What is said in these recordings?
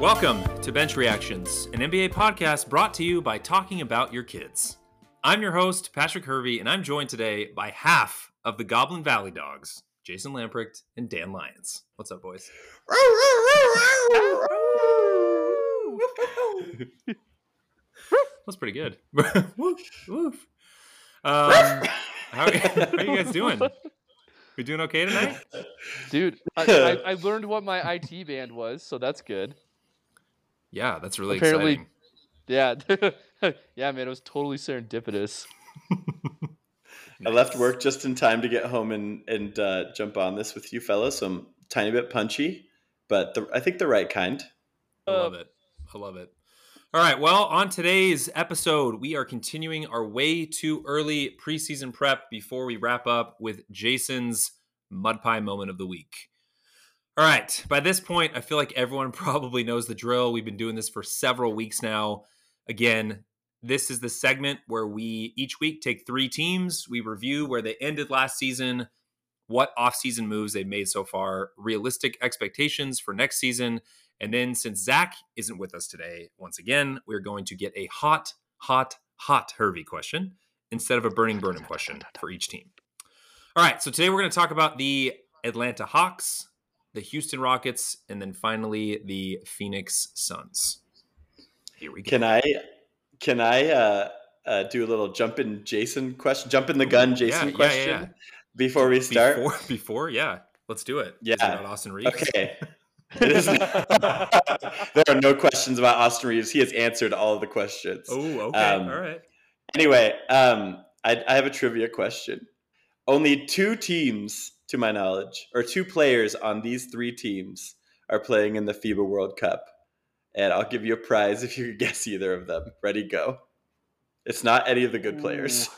Welcome to Bench Reactions, an NBA podcast brought to you by Talking About Your Kids. I'm your host, Patrick Hervey, and I'm joined today by half of the Goblin Valley Dogs, Jason Lamprecht and Dan Lyons. What's up, boys? That's pretty good. Um, how, how are you guys doing? We doing okay tonight? Dude, I, I, I learned what my IT band was, so that's good. Yeah, that's really Apparently- exciting. Yeah, yeah, man, it was totally serendipitous. I left work just in time to get home and and uh, jump on this with you fellas. So I'm a tiny bit punchy, but the, I think the right kind. I love it. I love it. All right. Well, on today's episode, we are continuing our way too early preseason prep before we wrap up with Jason's mud pie moment of the week. All right. By this point, I feel like everyone probably knows the drill. We've been doing this for several weeks now. Again, this is the segment where we each week take three teams, we review where they ended last season, what offseason moves they've made so far, realistic expectations for next season, and then since Zach isn't with us today, once again, we're going to get a hot, hot, hot Hervey question instead of a burning Burnham question for each team. All right, so today we're going to talk about the Atlanta Hawks, the Houston Rockets, and then finally the Phoenix Suns. Here we go. Can I can I uh, uh, do a little jump in Jason question? Jump in the gun, Jason yeah, yeah, question yeah. before we start. Before, before, yeah, let's do it Yeah. about Austin Reaves. Okay. It there are no questions about Austin Reaves. He has answered all of the questions. Oh, okay. Um, All right. Anyway, um, I, I have a trivia question. Only two teams, to my knowledge, or two players on these three teams are playing in the FIBA World Cup. And I'll give you a prize if you can guess either of them. Ready, go. It's not any of the good players.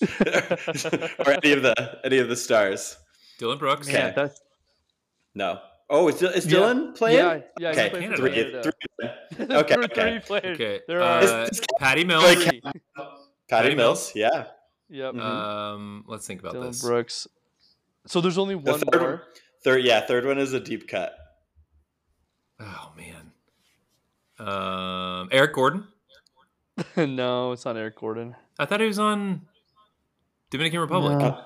or any of the any of the stars. Dillon Brooks. Okay. Man, that's No. Oh, is, Dil- is Yeah. Dillon playing? yeah, yeah. Okay, he plays for Canada. Three, Canada. three. Okay, were okay. three players. Okay. There are Uh, Is- is- Patty Mills. Like- Patty Patty Mills, yeah. Yep. Um, let's think about Dillon this. Brooks. So there's only The one third, more. third, yeah, third one is a deep cut. Oh man. Um, Eric Gordon. no, it's not Eric Gordon. I thought he was on Dominican Republic. No.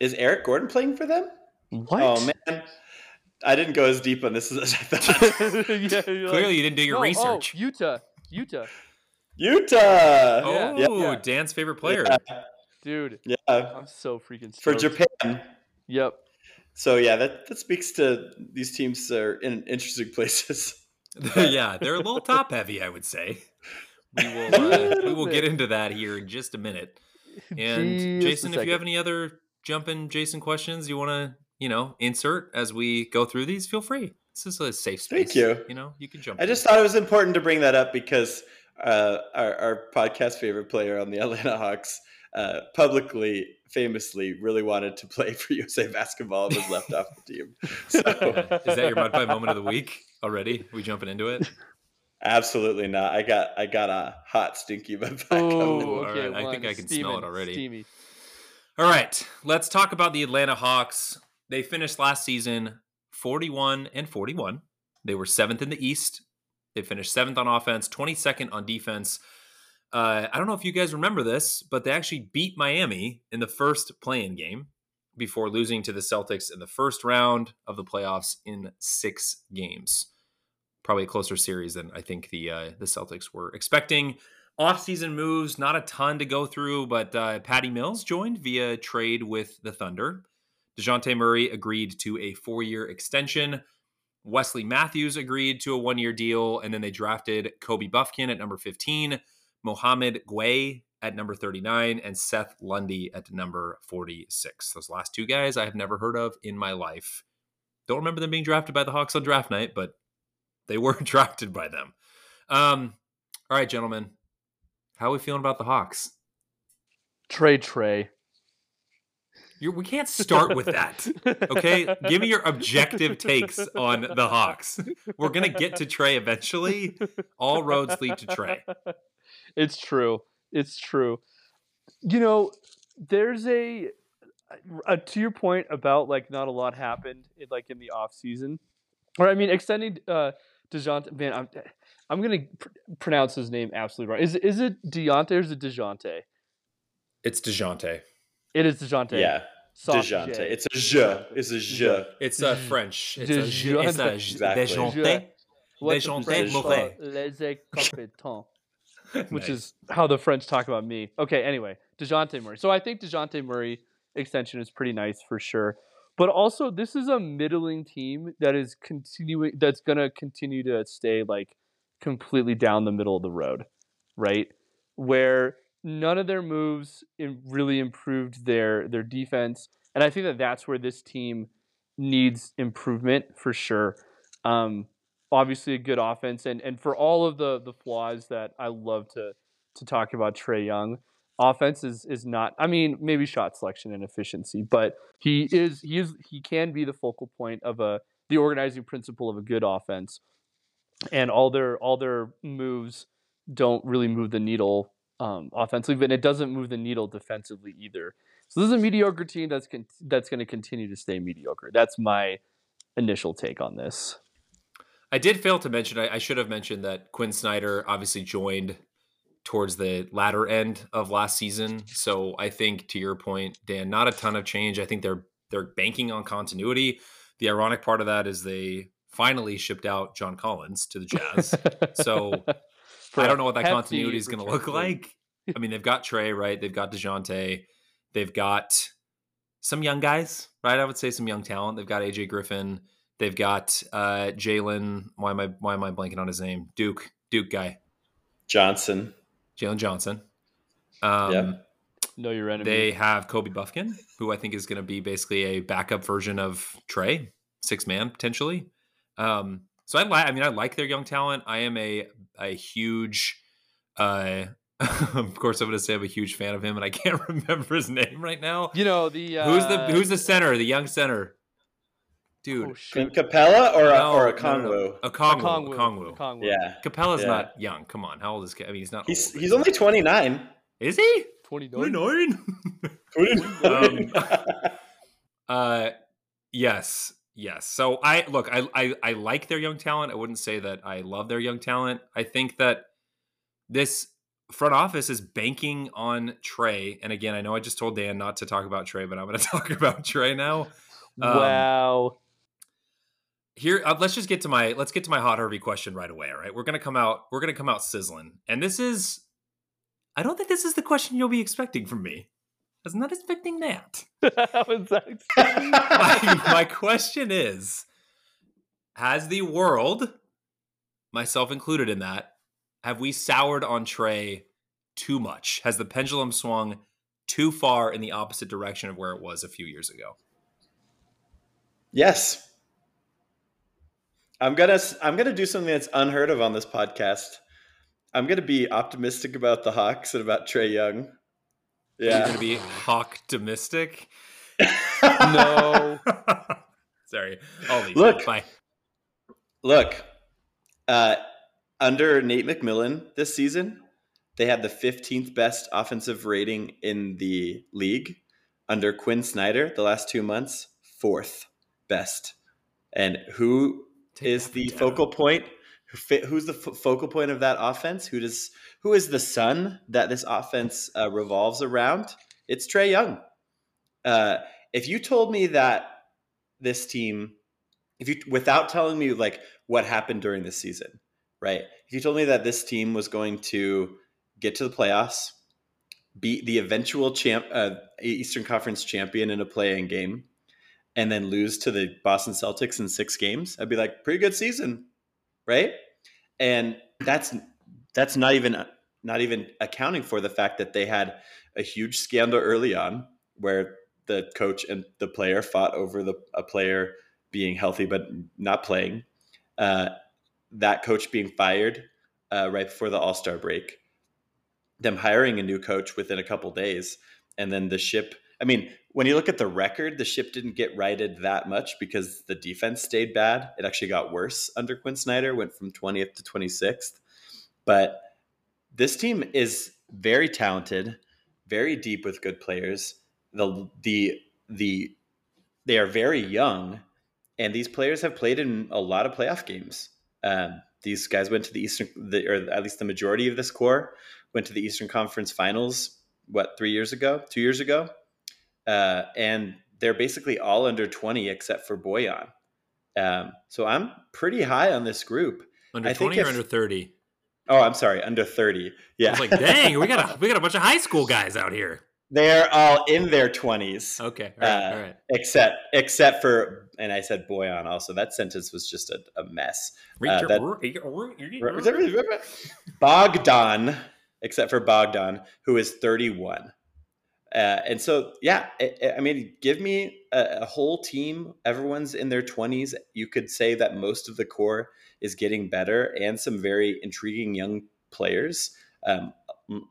Is Eric Gordon playing for them? What? Oh man, I didn't go as deep on this as I thought. yeah, Clearly, like, you didn't do your no, research. Oh, Yuta. Yuta. Yuta. Oh, Yeah. Dan's favorite player. Yeah, Dude, yeah, I'm so freaking for. Japan. Yep. So yeah, that that speaks to these teams are in interesting places. yeah, they're a little top heavy, I would say. We will uh, we will get into that here in just a minute. And Just Jason, if you have any other jumping Jason questions you want to, you know, insert as we go through these, feel free. This is a safe space. Thank you. You know, you can jump. I in. just thought it was important to bring that up because uh, our, our podcast favorite player on the Atlanta Hawks uh, publicly, famously, really wanted to play for USA basketball and was left off the team. So Is that your mud pie moment of the week already? We jumping into it? absolutely not. I got I got a hot stinky mud pie coming. Oh, okay. right, I think I can smell it already. Steamy. All right, let's talk about the Atlanta Hawks. They finished last season 41 and 41. They were seventh in the East. They finished seventh on offense, 22nd on defense. Uh, I don't know if you guys remember this, but they actually beat Miami in the first play-in game before losing to the Celtics in the first round of the playoffs in six games. Probably a closer series than I think the uh, the Celtics were expecting. Off-season moves, not a ton to go through, but uh, Patty Mills joined via trade with the Thunder. Dejounte Murray agreed to a four-year extension. Wesley Matthews agreed to a one-year deal, and then they drafted Kobe Bufkin at number 15, Mouhamed Gueye at number 39, and Seth Lundy at number 46. Those last two guys I have never heard of in my life. Don't remember them being drafted by the Hawks on draft night, but they were drafted by them. Um, all right, gentlemen. How are we feeling about the Hawks? Trae Trae. You're, we can't start with that. Okay, give me your objective takes on the Hawks. We're gonna get to Trae eventually. All roads lead to Trae. It's true. It's true. You know, there's a, a to your point about like not a lot happened in, like in the off season, or I mean extending uh, Dejounte. Man, I'm I'm gonna pr- pronounce his name absolutely right. Is is it Deontay or is it Dejounte? It's Dejounte. It is Dejounte. Yeah, Soft Dejounte. J. It's a je. It's a je. It's uh, French. It's a, j- it's a j- Exactly. Dejounte. What the Dejounte French call Mouret. les incompetents, which Nice. is how the French talk about me. Okay, anyway, Dejounte Murray. So I think Dejounte Murray extension is pretty nice for sure. But also, this is a middling team that is continuing. That's gonna continue to stay like completely down the middle of the road, right? Where none of their moves really improved their their defense, and I think that that's where this team needs improvement for sure. Um, obviously, a good offense, and and for all of the the flaws that I love to to talk about Trae Young, offense is is not. I mean, maybe shot selection and efficiency, but he is he is he can be the focal point of a the organizing principle of a good offense, and all their all their moves don't really move the needle um, offensively, but it doesn't move the needle defensively either. So this is a mediocre team that's con- that's going to continue to stay mediocre. That's my initial take on this. I did fail to mention. I, I should have mentioned that Quin Snyder obviously joined towards the latter end of last season. So I think, to your point, Dan, not a ton of change. I think they're they're banking on continuity. The ironic part of that is they finally shipped out John Collins to the Jazz. So, I don't know what that continuity is going to look like. I mean, they've got Trae, right? They've got Dejounte. They've got some young guys, right? I would say some young talent. They've got AJ Griffin. They've got uh, Jalen. Why am I why am I blanking on his name? Duke, Duke guy, Johnson. Jalen Johnson. Um, Yep. Know your enemy. They have Kobe Bufkin, who I think is going to be basically a backup version of Trey, six man potentially. Um, so I like. I mean, I like their young talent. I am a a huge. Uh, of course, I'm going to say I'm a huge fan of him, and I can't remember his name right now. you know the uh, who's the Who's the center? The young center, dude. oh, shoot. Capela or a, No, or a no, Congo? no, no. Okongwu. Kongwu. Kongwu. Kongwu. Yeah, Capela's Yeah. not young. Come on, how old is? Ca- I mean, he's not. he's old. he's only twenty nine. is he? 29. Um, Uh, yes, yes. So I look, I, I I like their young talent. I wouldn't say that I love their young talent. I think that this front office is banking on Trae. And again, I know I just told Dan not to talk about Trae, but I'm going to talk about Trae now. Um, wow. Here, uh, let's just get to my let's get to my hot Hervey question right away. All right, we're going to come out we're going to come out sizzling, and this is I don't think this is the question you'll be expecting from me. I was not expecting that. That my, my question is Has the world, myself included in that, have we soured on Trae too much? Has the pendulum swung too far in the opposite direction of where it was a few years ago? yes, I'm gonna I'm gonna do something that's unheard of on this podcast. I'm gonna be optimistic about the Hawks and about Trae Young. You're Yeah, going to be hawk-domistic? no. Sorry. I'll leave. Look. Bye. Look, uh, under Nate McMillan this season, they had the 15th best offensive rating in the league. Under Quin Snyder, the last two months, fourth best. And who Take is the down. focal point? Who's the fo- focal point of that offense? Who does? Who is the sun that this offense uh, revolves around? It's Trae Young. Uh, if you told me that this team, if you without telling me like what happened during this season, right? If you told me that this team was going to get to the playoffs, beat the eventual champ, uh, Eastern Conference champion in a play-in game, and then lose to the Boston Celtics in six games, I'd be like, pretty good season, right? And that's that's not even not even accounting for the fact that they had a huge scandal early on where the coach and the player fought over the a player being healthy but not playing. Uh, that coach being fired uh, right before the All Star break. Them hiring a new coach within a couple days, and then the ship. I mean, when you look at the record, the ship didn't get righted that much because the defense stayed bad. It actually got worse under Quin Snyder, went from 20th to 26th. But this team is very talented, very deep with good players. The the the they are very young, and these players have played in a lot of playoff games. Um, these guys went to the Eastern, the, or at least the majority of this core went to the Eastern Conference Finals. What three years ago? Two years ago, uh, and they're basically all under twenty except for Bojan. Um, so I'm pretty high on this group. Under I twenty or if- under thirty? Oh, I'm sorry, under thirty. I Yeah, was like, dang, we got a we got a bunch of high school guys out here. they're all in their twenties. Okay, all right, Uh, all right. except except for and I said Boyan also. That sentence was just a, a mess. uh, Bogdan, except for Bogdan, who is 31. Uh, and so, yeah, I, I mean, give me a, a whole team. Everyone's in their 20s. You could say that most of the core is getting better and some very intriguing young players. Um,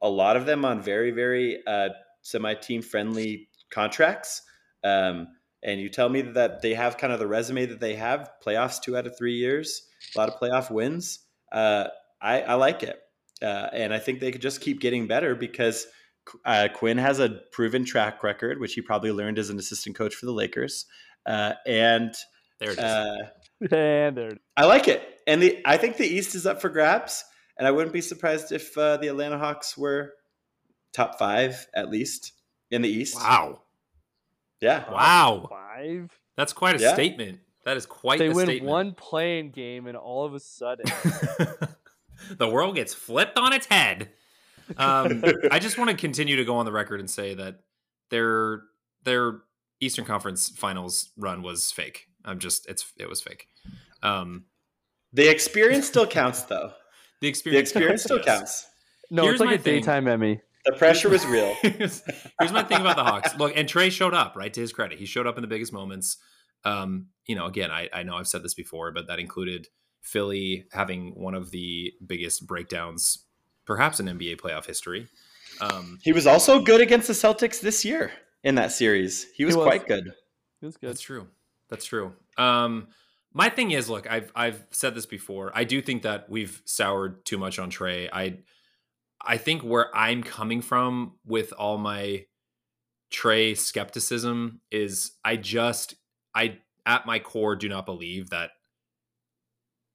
a lot of them on very, very uh, semi team friendly contracts. Um, and you tell me that they have kind of the resume that they have playoffs two out of three years, a lot of playoff wins. Uh, I, I like it. Uh, and I think they could just keep getting better because uh, Quin has a proven track record, which he probably learned as an assistant coach for the Lakers. Uh, and There it is. uh, And there. I like it. And the I think the East is up for grabs. And I wouldn't be surprised if uh, the Atlanta Hawks were top five at least in the East. wow, Yeah. wow, Five. that's quite a Yeah. statement. That is quite. They a win statement. one play-in game, and all of a sudden, the world gets flipped on its head. Um, I just want to continue to go on the record and say that their their Eastern Conference Finals run was fake. I'm just it's it was fake. Um, The experience still counts, though. the The experience, experience still counts. no, Here's it's like a thing. daytime Emmy. The pressure was real. here's, here's my thing about the Hawks. Look, and Trae showed up, right? To his credit, he showed up in the biggest moments. Um, you know, again, I, I know I've said this before, but that included Philly having one of the biggest breakdowns, perhaps in NBA playoff history. Um, He was also good against the Celtics this year in that series. He was, was. quite good. It was good. That's true. That's true. Um, my thing is, look, I've I've said this before. I do think that we've soured too much on Trae. I I think where I'm coming from with all my Trae skepticism is I just I at my core do not believe that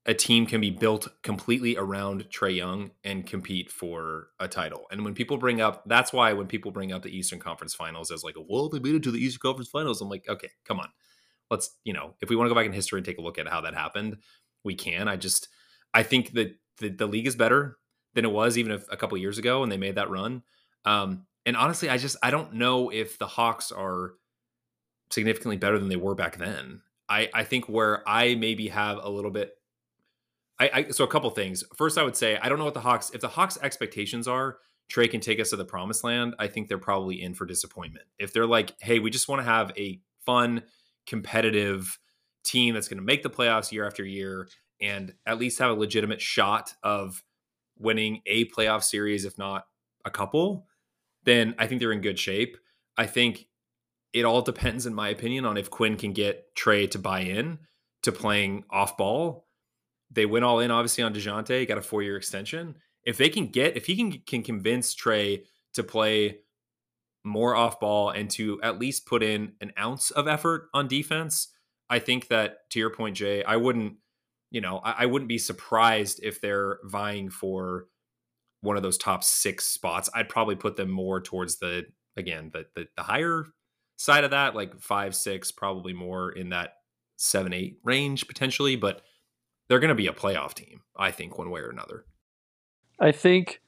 a team can be built completely around Trae Young and compete for a title. And when people bring up, that's why when people bring up the Eastern Conference Finals as like, well, they made it to the Eastern Conference Finals, I'm like, okay, come on, let's you know, if we want to go back in history and take a look at how that happened, we can. I just, I think that the, the league is better than it was even a, a couple years ago when they made that run. Um, and honestly, I just I don't know if the Hawks are significantly better than they were back then. I I think where I maybe have a little bit I, I so a couple things. First, I would say I don't know what the Hawks if the Hawks expectations are Trae can take us to the promised land. I think they're probably in for disappointment. If they're like, hey, we just want to have a fun, competitive team that's going to make the playoffs year after year and at least have a legitimate shot of winning a playoff series, if not a couple, then I think they're in good shape. I think it all depends, in my opinion, on if Quin can get Trae to buy in to playing off ball. They went all in, obviously, on DeJounte, got a four year extension. If they can get, if he can, can convince Trae to play more off ball and to at least put in an ounce of effort on defense, I think that to your point, Jay, I wouldn't, you know, I, I wouldn't be surprised if they're vying for one of those top six spots. I'd probably put them more towards the again the the, the higher side of that, like five, six, probably more in that seven, eight range potentially, but they're going to be a playoff team, I think, one way or another. I think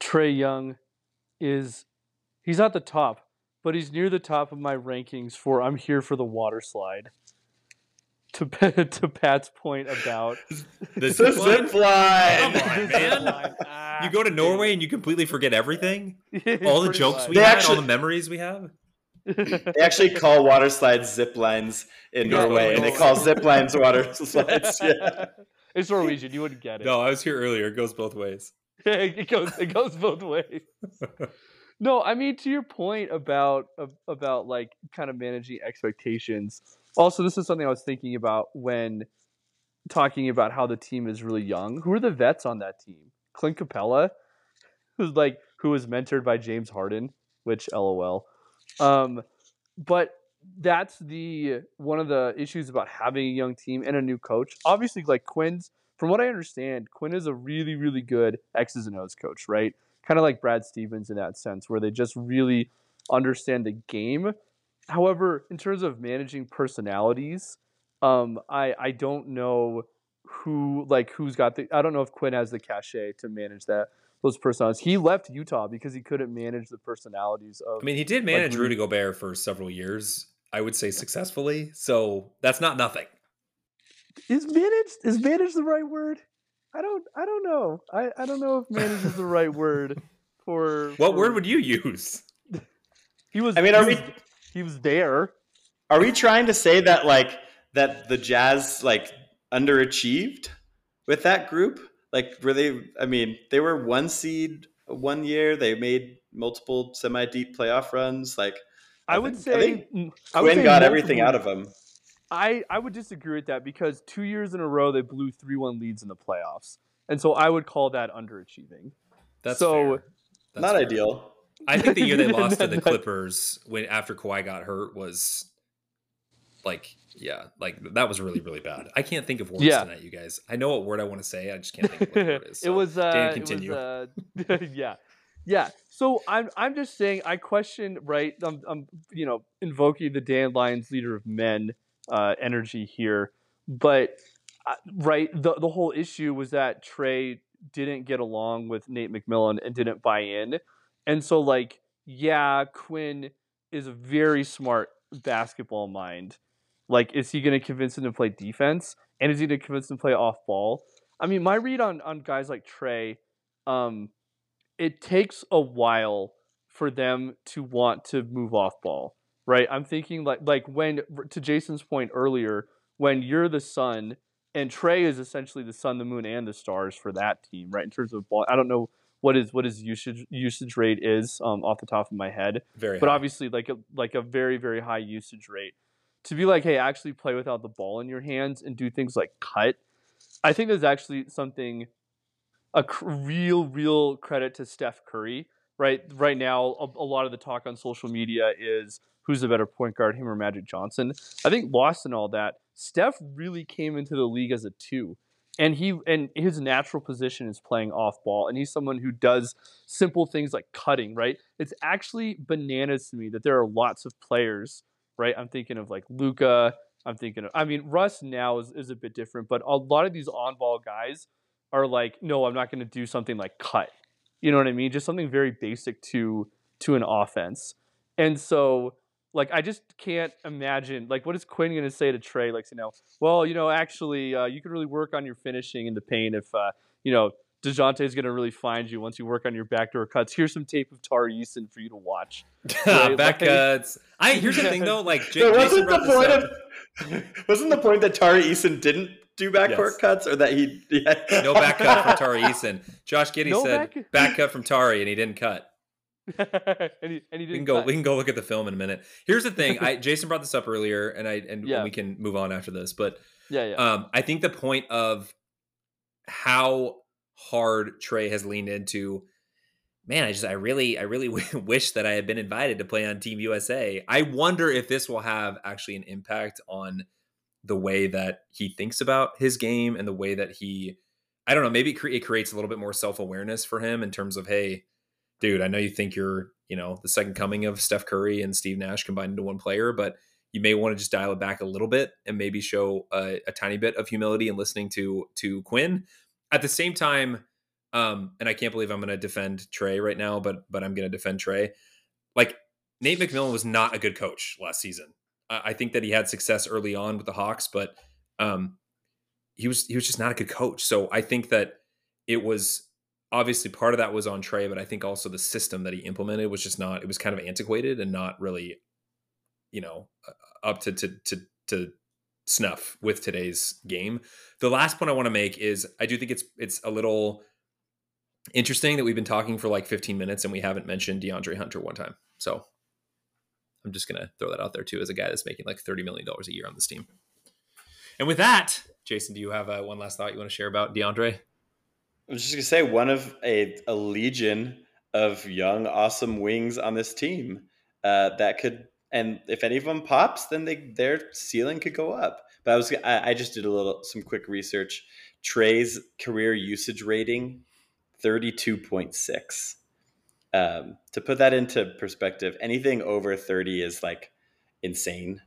Trae Young is he's not the top, but he's near the top of my rankings for I'm here for the water slide. To to Pat's point about The It's a zip line? line. Come on, man. You go to Norway and you completely forget everything. All the Pretty jokes we They had, all the memories we have. Much. They actually call water slides zip lines in Yeah, Norway, and they oh. call zip lines water slides. Yeah. It's Norwegian. You wouldn't get it. No, I was here earlier. It goes both ways. it goes it goes both ways. No, I mean to your point about about like kind of managing expectations. Also, this is something I was thinking about when talking about how the team is really young. Who are the vets on that team? Clint Capela, who's like who was mentored by James Harden, which LOL. Um, but that's the one of the issues about having a young team and a new coach. Obviously, like Quin's from what I understand, Quin is a really, really good X's and O's coach, right? Kind of like Brad Stevens in that sense, where they just really understand the game. However, in terms of managing personalities, um, I I don't know who like who's got the I don't know if Quin has the cachet to manage that those personalities. He left Utah because he couldn't manage the personalities of. I mean, he did manage like, Rudy Gobert for several years. I would say successfully. So that's not nothing. Is managed is managed the right word? I don't I don't know. I, I don't know if manage is the right word for What for, word would you use? He was I mean, are we he was there. Are we trying to say that like that the Jazz like underachieved with that group? Like were they I mean, they were one seed one year, they made multiple semi deep playoff runs like I, I would think, say I think Quin got multiple, everything out of them. I, I would disagree with that because two years in a row they blew three one leads in the playoffs, and so I would call that underachieving. That's so That's not fair. ideal. I think the year they lost to the Clippers when after Kawhi got hurt was like yeah, like that was really really bad. I can't think of words yeah. tonight, you guys. I know what word I want to say, I just can't think of what word it is. So, it was uh, Dan, continue. Was, uh, yeah, yeah. So I'm I'm just saying I question right. I'm, I'm you know invoking the Dan Lyons leader of men uh, energy here. But uh, right, the the whole issue was that Trae didn't get along with Nate McMillan and didn't buy in, and so like yeah, Quin is a very smart basketball mind. Like, is he going to convince him to play defense, and is he going to convince him to play off ball? I mean, my read on on guys like Trae, um, it takes a while for them to want to move off ball right? I'm thinking like like when to Jason's point earlier, when you're the sun and Trae is essentially the sun, the moon, and the stars for that team, right? In terms of ball, I don't know what is what his usage usage rate is um, off the top of my head, very, but high. obviously like a like a very very high usage rate. To be like, hey, actually play without the ball in your hands and do things like cut. I think there's actually something a real real credit to Steph Curry. Right right now, a, a lot of the talk on social media is who's the better point guard, him or Magic Johnson. I think lost in all that, Steph really came into the league as a two. And he and his natural position is playing off ball, and he's someone who does simple things like cutting. Right? It's actually bananas to me that there are lots of players. Right? I'm thinking of like Luka. I'm thinking of. I mean, Russ now is, is a bit different, but a lot of these on ball guys are like, no, I'm not going to do something like cut. You know what I mean? Just something very basic to to an offense. And so like I just can't imagine like what is Quin going to say to Trae like you know well you know actually uh, you can really work on your finishing in the paint if uh, you know Dejounte is going to really find you once you work on your backdoor cuts. Here's some tape of Tari Eason for you to watch. Right? Back like, cuts. I here's the thing though, like J- so wasn't the point of wasn't the point that Tari Eason didn't do backcourt yes. cuts or that he yeah. no back cut from Tari Eason. Josh Giddey no said back-, back cut from Tari and he didn't cut. and he, and he we can go. Cut. We can go look at the film in a minute. Here's the thing. I Jason brought this up earlier, and I and, yeah. we can move on after this. But yeah, yeah. Um, I think the point of how hard Trae has leaned into. Man, I just I really I really wish that I had been invited to play on Team USA. I wonder if this will have actually an impact on the way that he thinks about his game and the way that he I don't know, maybe it creates a little bit more self-awareness for him in terms of hey, dude, I know you think you're, you know, the second coming of Steph Curry and Steve Nash combined into one player, but you may want to just dial it back a little bit and maybe show a, a tiny bit of humility and listening to to Quin. At the same time, um, and I can't believe I'm going to defend Trae right now, but but I'm going to defend Trae. Like Nate McMillan was not a good coach last season. I, I think that he had success early on with the Hawks, but um, he was he was just not a good coach. So I think that it was obviously part of that was on Trae, but I think also the system that he implemented was just not. It was kind of antiquated and not really, you know, uh, up to to to, to snuff with today's game. The last point I want to make is I do think it's it's a little interesting that we've been talking for like 15 minutes and we haven't mentioned DeAndre Hunter one time. So I'm just gonna throw that out there too as a guy that's making like 30 million dollars a year on this team. And with that, Jason, do you have uh, one last thought you want to share about DeAndre? I was just gonna say one of a, a legion of young, awesome wings on this team uh, that could, and if any of them pops, then they their ceiling could go up. But I was I, I just did a little some quick research. Trae's career usage rating, 32.6. Um, to put that into perspective, anything over 30 is like insane.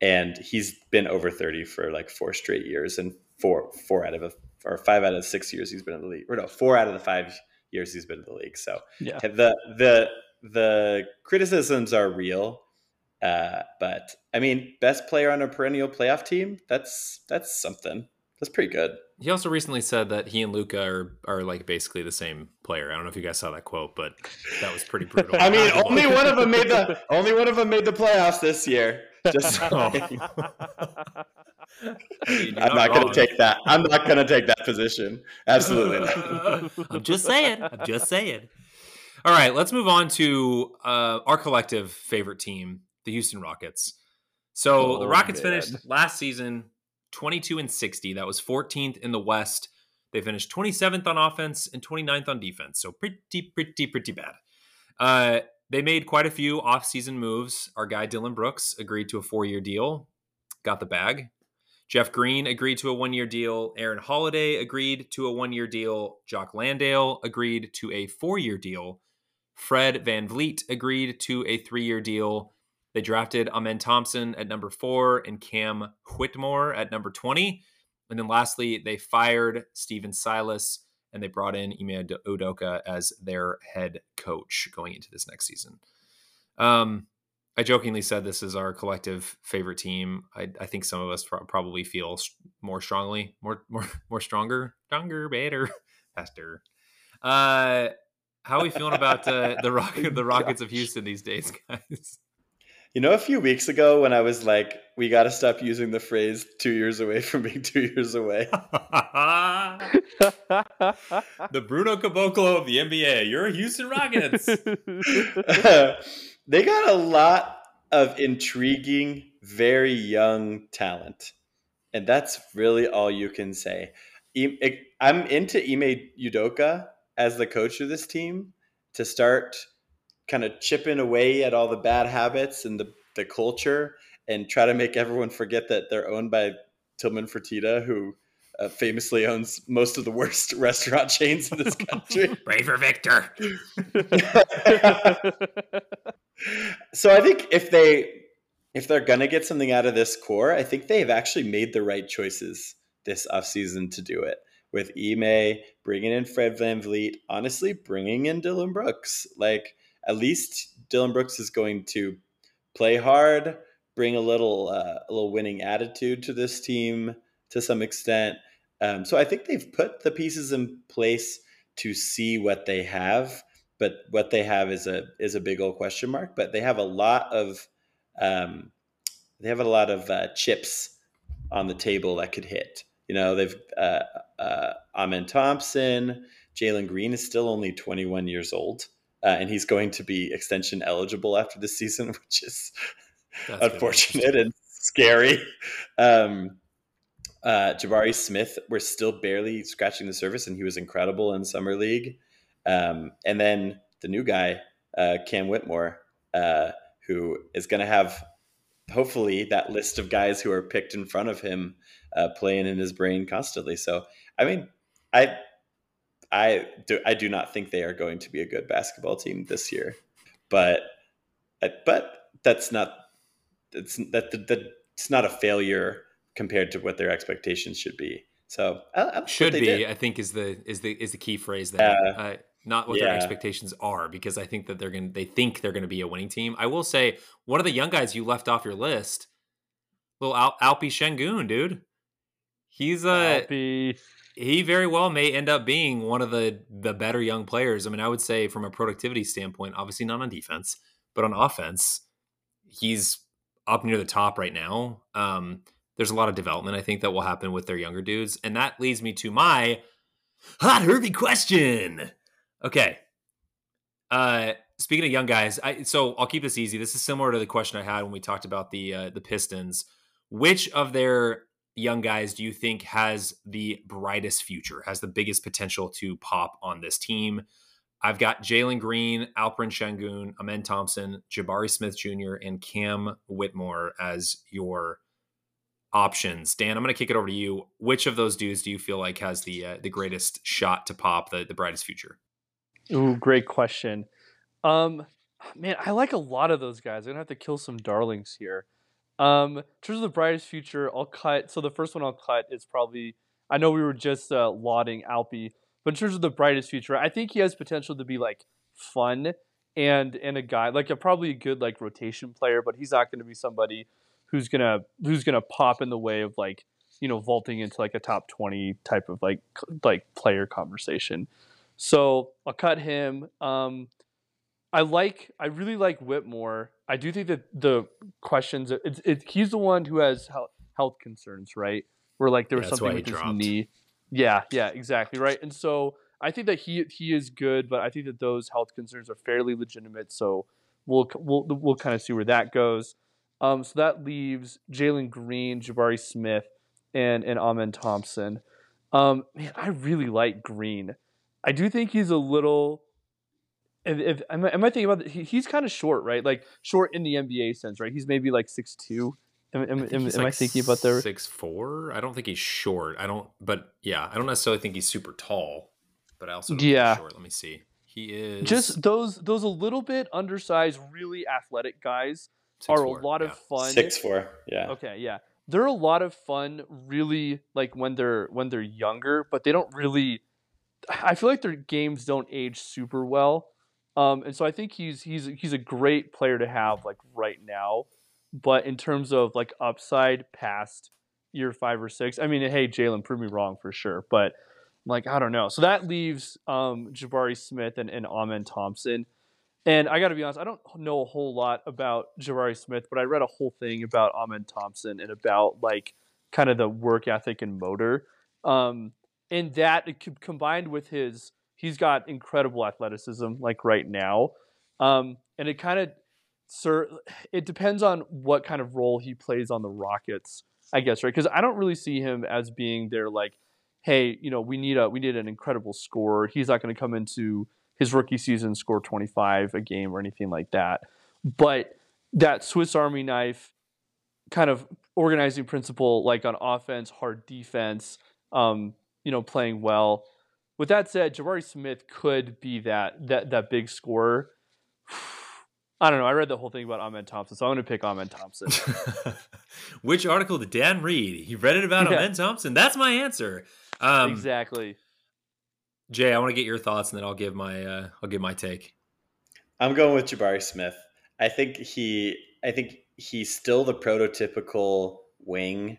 And he's been over 30 for like four straight years and four four out of a, or five out of six years he's been in the league. Or no, four out of the five years he's been in the league. So Yeah. the the the criticisms are real. Uh, but I mean, best player on a perennial playoff team, that's that's something. That's pretty good. He also recently said that he and Luka are are like basically the same player. I don't know if you guys saw that quote, but that was pretty brutal. I mean, only one of them made the only one of them made the playoffs this year. Just Oh. saying. I mean, I'm not going to take that. I'm not going to take that position. Absolutely not. I'm just saying. I'm just saying. All right, let's move on to uh, our collective favorite team, the Houston Rockets. So the Oh, Rockets man. finished last season 22 and 60. That was 14th in the West. They finished 27th on offense and 29th on defense. So pretty, pretty, pretty bad. Uh, they made quite a few offseason moves. Our guy Dillon Brooks agreed to a four-year deal, got the bag. Jeff Green agreed to a one-year deal. Aaron Holiday agreed to a one-year deal. Jock Landale agreed to a four-year deal. Fred VanVleet agreed to a three-year deal. They drafted Amen Thompson at number four and Cam Whitmore at number 20. And then lastly, they fired Stephen Silas and they brought in Ime Udoka as their head coach going into this next season. Um, I jokingly said this is our collective favorite team. I, I think some of us pro- probably feel more strongly, more more more stronger, stronger, better, faster. Uh, how are we feeling about uh, the rock the Rockets of Houston these days, guys? You know, a few weeks ago when I was like, "We got to stop using the phrase two years away from being two years away." the Bruno Caboclo of the NBA. You're a Houston Rockets. they got a lot of intriguing, very young talent, and that's really all you can say. I'm into Ime Udoka as the coach of this team to start kind of chipping away at all the bad habits and the, the culture and try to make everyone forget that they're owned by Tillman Fertitta, who uh, famously owns most of the worst restaurant chains in this country. Braver Victor. so I think if they if they're gonna get something out of this core, I think they've actually made the right choices this offseason to do it. With Ime bringing in Fred VanVleet, honestly, bringing in Dillon Brooks. Like at least Dillon Brooks is going to play hard, bring a little uh, a little winning attitude to this team to some extent. Um, so I think they've put the pieces in place to see what they have but what they have is a is a big old question mark. But they have a lot of um, they have a lot of uh, chips on the table that could hit. You know, they've uh, uh, Amen Thompson, Jalen Green is still only 21 years old, uh, and he's going to be extension eligible after this season, which is That's unfortunate and scary. Um, uh, Jabari Smith, we're still barely scratching the surface, and he was incredible in summer league. Um, and then the new guy, uh, Cam Whitmore, uh, who is going to have hopefully that list of guys who are picked in front of him uh, playing in his brain constantly. So, I mean, I, I do, I do not think they are going to be a good basketball team this year, but, but that's not, it's that, that it's not a failure compared to what their expectations should be. So, I, I, should they be did. i think is the is the is the key phrase there Yeah. uh, not what their expectations are because i think that they're gonna they think they're gonna be a winning team i will say one of the young guys you left off your list little Al- alpi Sengun dude he's a Alpi. He very well may end up being one of the the better young players i mean i would say from a productivity standpoint obviously not on defense but on offense he's up near the top right now um there's a lot of development I think that will happen with their younger dudes. And that leads me to my hot Hervey question. Okay. Uh speaking of young guys, I so I'll keep this easy. This is similar to the question I had when we talked about the uh, the Pistons. Which of their young guys do you think has the brightest future, has the biggest potential to pop on this team? I've got Jalen Green, Alperen Sengun, Amen Thompson, Jabari Smith Jr., and Cam Whitmore as your options. Dan, I'm going to kick it over to you. Which of those dudes do you feel like has the uh, the greatest shot to pop the the brightest future? Ooh, great question. Um, man, I like a lot of those guys. I'm gonna have to kill some darlings here. Um, in terms of the brightest future, I'll cut. So the first one I'll cut is probably. I know we were just uh, lauding Alpi, but in terms of the brightest future, I think he has potential to be like fun and and a guy like a probably a good like rotation player, but he's not going to be somebody who's gonna who's gonna pop in the way of like you know vaulting into like a top twenty type of like like player conversation. So I'll cut him. Um, I like I really like Whitmore. I do think that the questions it's it, he's the one who has health, health concerns, right? Where like there was Yeah, something with his dropped. knee. Yeah, yeah, exactly, right. And so I think that he he is good, but I think that those health concerns are fairly legitimate. So we'll we'll we'll kind of see where that goes. Um, so that leaves Jalen Green, Jabari Smith, and and Amen Thompson. Um, man, I really like Green. I do think he's a little. If, if am, I, am I thinking about he, he's kind of short, right? Like short in the NBA sense, right? He's maybe like six two. Am, am, am, He's am I like thinking about there? six four? I don't think he's short. I don't, but yeah, I don't necessarily think he's super tall. But I also don't think he's Yeah. short. Let me see. He is Just those those a little bit undersized, really athletic guys are 6'4", a lot of fun. Six four. Yeah. Okay, yeah. They're a lot of fun really like when they're when they're younger, but they don't really I feel like their games don't age super well. Um and so I think he's he's he's a great player to have like right now. But in terms of like upside past year 5 or 6, I mean, hey, Jalen prove me wrong for sure, but like I don't know. So that leaves um Jabari Smith and, and Amen Thompson. And I got to be honest, I don't know a whole lot about Jabari Smith, but I read a whole thing about Amen Thompson and about like kind of the work ethic and motor. Um, and that combined with his, he's got incredible athleticism like right now. Um, and it kind of, sir, it depends on what kind of role he plays on the Rockets, I guess, right? Because I don't really see him as being there like, hey, you know, we need a we need an incredible scorer. He's not going to come into his rookie season score 25 a game or anything like that. But that Swiss Army knife kind of organizing principle, like on offense, hard defense, um, you know, playing well. With that said, Jabari Smith could be that that that big scorer. I don't know. I read the whole thing about Ahmed Thompson, so I'm going to pick Ahmed Thompson. Which article did Dan read? He read it about Yeah. Amen Thompson. That's my answer. Um, exactly. Jay, I want to get your thoughts, and then I'll give my uh, I'll give my take. I'm going with Jabari Smith. I think he I think he's still the prototypical wing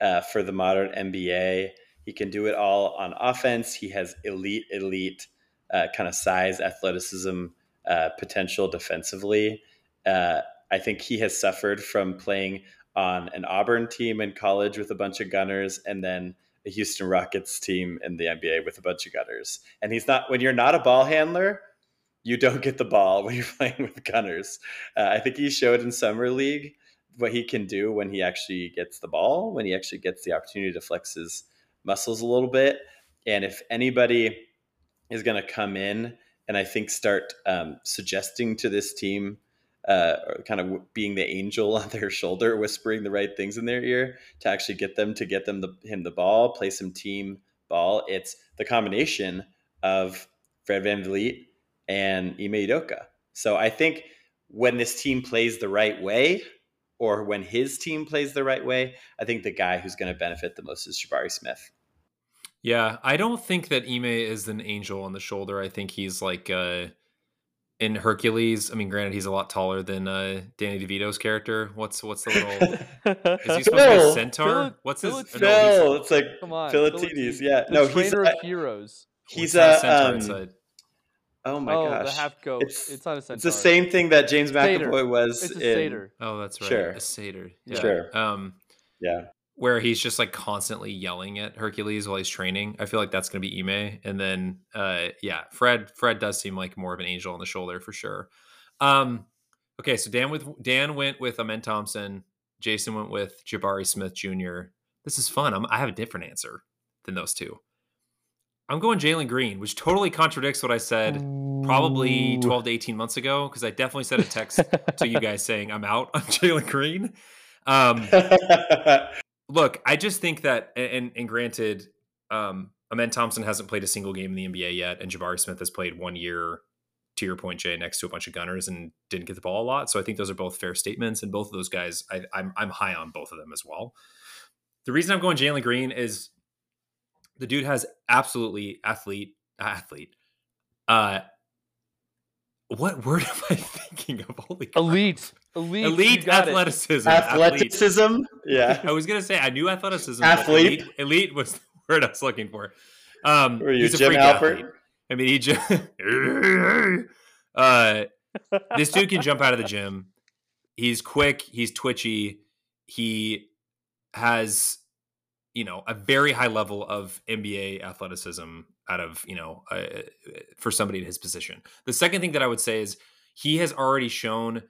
uh, for the modern NBA. He can do it all on offense. He has elite, elite uh, kind of size, athleticism, uh, potential defensively. Uh, I think he has suffered from playing on an Auburn team in college with a bunch of gunners, and then a Houston Rockets team in the NBA with a bunch of gunners. And he's not when you're not a ball handler, you don't get the ball when you're playing with gunners. Uh, I think he showed in summer league what he can do when he actually gets the ball, when he actually gets the opportunity to flex his muscles a little bit. And if anybody is going to come in and I think start um, suggesting to this team, uh, kind of being the angel on their shoulder, whispering the right things in their ear to actually get them to get them the, him the ball, play some team ball. It's the combination of Fred VanVleet and Ime Udoka. So I think when this team plays the right way, or when his team plays the right way, I think the guy who's going to benefit the most is Jabari Smith. Yeah, I don't think that Ime is an angel on the shoulder. I think he's like uh, in Hercules. I mean, granted, he's a lot taller than uh, Danny DeVito's character. What's what's the little? Is he supposed to be a centaur? Phil- what's his? Philip- oh, no, No, it's like Come on, Philatides. Yeah, the no, he's a, of heroes. he's it's a, centaur, um, it's a- oh my oh, gosh, the half goat. It's- It's, not a centaur. it's the same thing that James Satyr. McAvoy was It's a in. satyr. oh, that's right. Sure. A satyr. Yeah. Sure. Um, Yeah, where he's just like constantly yelling at Hercules while he's training. I feel like that's going to be Ime. And then, uh, yeah, Fred. Fred does seem like more of an angel on the shoulder for sure. Um, okay, so Dan with Dan went with Amen Thompson. Jason went with Jabari Smith Jr. This is fun. I'm, I have a different answer than those two. I'm going Jalen Green, which totally contradicts what I said probably 12 to 18 months ago because I definitely sent a text to you guys saying I'm out on Jalen Green. Um, look, I just think that, and and granted, um, Amen Thompson hasn't played a single game in the NBA yet, and Jabari Smith has played one year. To your point, Jay, next to a bunch of gunners and didn't get the ball a lot. So I think those are both fair statements, and both of those guys, I, I'm I'm high on both of them as well. The reason I'm going Jalen Green is the dude has absolutely athlete athlete. Uh, what word am I thinking of? Holy crap. Elite, elite, elite athleticism. Athleticism. Athlete. Yeah. I was gonna say I knew athleticism. Athlete. Elite, elite, was the word I was looking for. Um, Were you he's a Jim freak Alpert? athlete. I mean, he just uh, this dude can jump out of the gym. He's quick. He's twitchy. He has, you know, a very high level of NBA athleticism out of, you know, uh, for somebody in his position. The second thing that I would say is he has already shown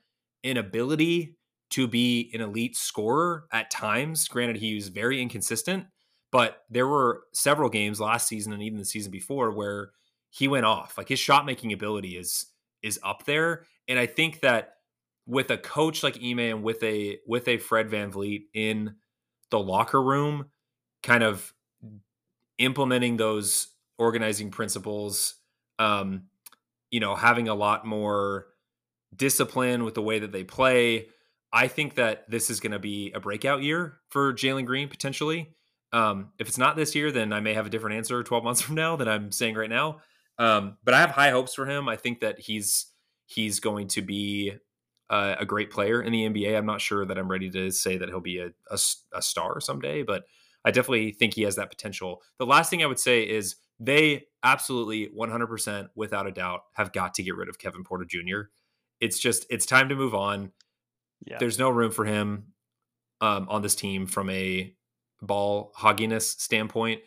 an ability to be an elite scorer at times. Granted, he was very inconsistent, but there were several games last season and even the season before where he went off. Like his shot making ability is is up there, and I think that with a coach like Ime and with a with a Fred VanVleet in the locker room, kind of implementing those organizing principles, um, you know, having a lot more discipline with the way that they play. I think that this is going to be a breakout year for Jalen Green potentially. Um, if it's not this year, then I may have a different answer 12 months from now than I'm saying right now. Um, but I have high hopes for him. I think that he's he's going to be uh, a great player in the NBA. I'm not sure that I'm ready to say that he'll be a, a, a star someday, but I definitely think he has that potential. The last thing I would say is they absolutely 100% without a doubt have got to get rid of Kevin Porter Jr. It's just it's time to move on. Yeah. There's no room for him um, on this team from a ball hogginess standpoint.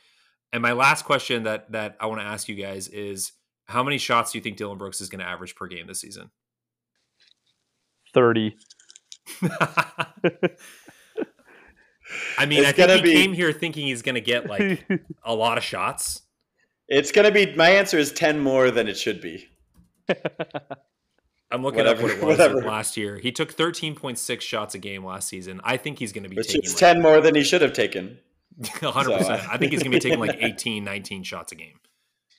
And my last question that that I want to ask you guys is how many shots do you think Dillon Brooks is going to average per game this season? 30. I mean, It's I think gonna he be- came here thinking he's going to get like a lot of shots. It's gonna be my answer is ten more than it should be. I'm looking up what it was whatever. last year. He took 13.6 shots a game last season. I think he's going to be Which taking is like ten more than he should have taken. 100%. So, uh, I think he's going to be taking like 18, 19 shots a game.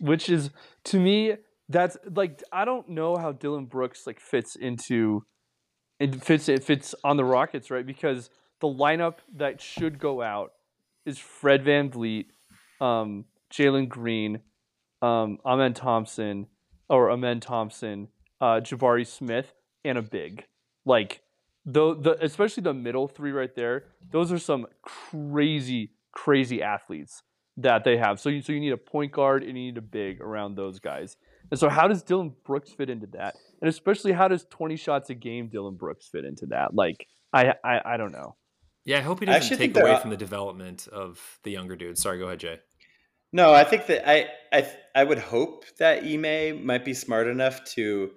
Which is to me, that's like I don't know how Dillon Brooks like fits into it fits it fits on the Rockets, right? Because the lineup that should go out is Fred VanVleet, um, Jalen Green, um, Amen Thompson, or Amen Thompson, uh, Jabari Smith, and a big. Like the the especially the middle three right there, those are some crazy, crazy athletes that they have. So you so you need a point guard and you need a big around those guys. And so how does Dillon Brooks fit into that? And especially how does 20 shots a game Dillon Brooks fit into that? Like I I, I don't know. Yeah, I hope he doesn't take away from the development of the younger dude. Sorry, go ahead, Jay. No, I think that I I I would hope that Ime might be smart enough to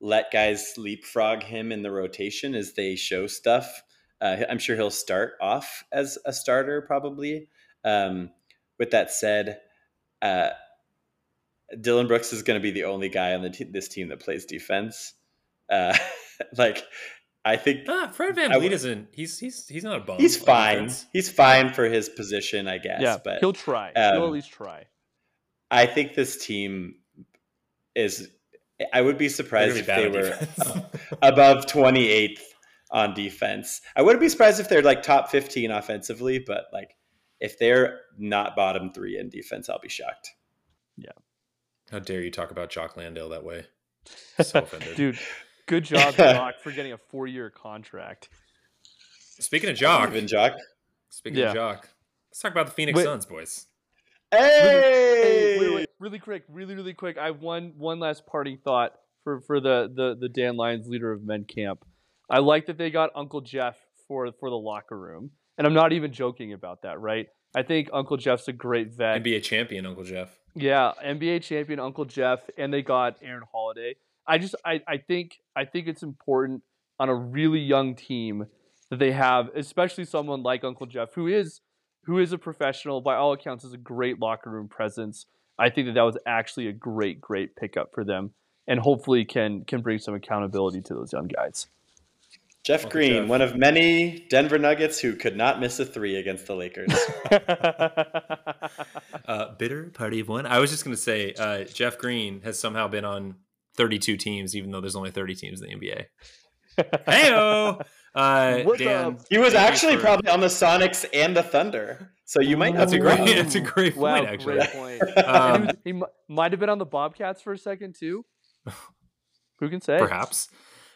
let guys leapfrog him in the rotation as they show stuff. Uh, I'm sure he'll start off as a starter probably. Um, with that said, uh, Dillon Brooks is going to be the only guy on the te- this team that plays defense. Uh, like, I think Ah, Fred Van I Vliet would- isn't. He's he's he's not a bum. he's fine. He's fine for his position, I guess. yeah, but he'll try. he'll um, at least try. I think this team is. I would be surprised gonna if they were above 28th on defense. I wouldn't be surprised if they're like top 15 offensively, but like if they're not bottom three in defense, I'll be shocked. Yeah. How dare you talk about Jock Landale that way? So offended. Dude, good job, Jock, for getting a four year contract. Speaking of Jock, Even Jock. speaking Yeah. of Jock, let's talk about the Phoenix Wait. Suns, boys. Hey! Hey, wait, wait, really quick, really, really quick. I have one one last parting thought for for the the the Dan Lyons leader of men camp. I like that they got Uncle Jeff for for the locker room, and I'm not even joking about that. Right? I think Uncle Jeff's a great vet. NBA champion, Uncle Jeff. Yeah, NBA champion Uncle Jeff, and they got Aaron Holiday. I just I, I think I think it's important on a really young team that they have, especially someone like Uncle Jeff, who is who is a professional by all accounts, is a great locker room presence. I think that that was actually a great great pickup for them, and hopefully can can bring some accountability to those young guys. Jeff Welcome, Green, Jeff. one of many Denver Nuggets who could not miss a three against the Lakers. Uh, bitter party of one. I was just going to say, uh, Jeff Green has somehow been on 32 teams, even though there's only 30 teams in the NBA. Heyo, uh, What's Dan. up? he was actually for- probably on the Sonics and the Thunder, so you might. That's a be great- wrong. that's a great wow, point, actually. Great point. Um, and he, was, he might have been on the Bobcats for a second too. Who can say? perhaps.